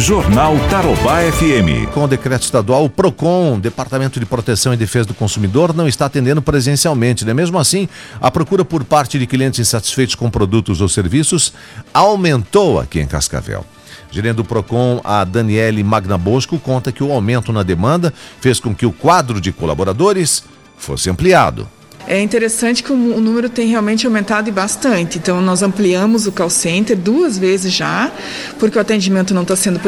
Jornal Tarobá FM. Com o decreto estadual, o PROCON, Departamento de Proteção e Defesa do Consumidor, não está atendendo presencialmente. Né? Mesmo assim, a procura por parte de clientes insatisfeitos com produtos ou serviços aumentou aqui em Cascavel. Gerente do PROCON, a Daniele Magnabosco, conta que o aumento na demanda fez com que o quadro de colaboradores fosse ampliado. É interessante que o número tem realmente aumentado e bastante. Então, nós ampliamos o call center duas vezes já, porque o atendimento não está sendo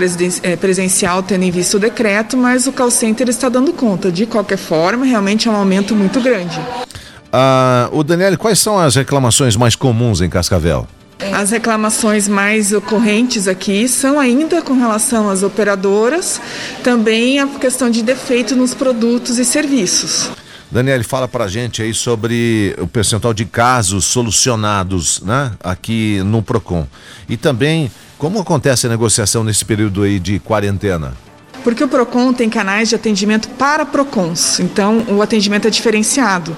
é, presencial, tendo em vista o decreto, mas o call center está dando conta. De qualquer forma, realmente é um aumento muito grande. Ah, o Daniel, quais são as reclamações mais comuns em Cascavel? As reclamações mais ocorrentes aqui são ainda com relação às operadoras, também a questão de defeito nos produtos e serviços. Daniel, fala para a gente aí sobre o percentual de casos solucionados né, aqui no PROCON. E também como acontece a negociação nesse período aí de quarentena? Porque o PROCON tem canais de atendimento para PROCONs, então o atendimento é diferenciado.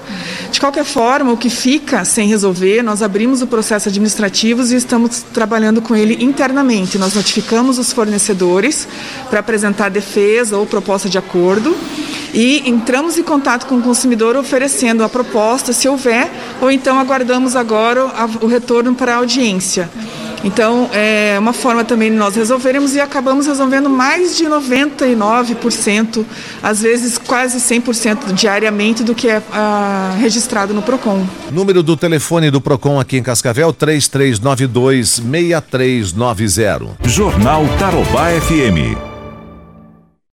De qualquer forma, o que fica sem resolver, nós abrimos o processo administrativo e estamos trabalhando com ele internamente. Nós notificamos os fornecedores para apresentar defesa ou proposta de acordo e entramos em contato com o consumidor oferecendo a proposta, se houver, ou então aguardamos agora o retorno para a audiência. Então, é uma forma também de nós resolvermos e acabamos resolvendo mais de 99%, às vezes quase 100% diariamente do que é ah, registrado no PROCON. Número do telefone do PROCON aqui em Cascavel, 3392-6390. Jornal Tarobá FM.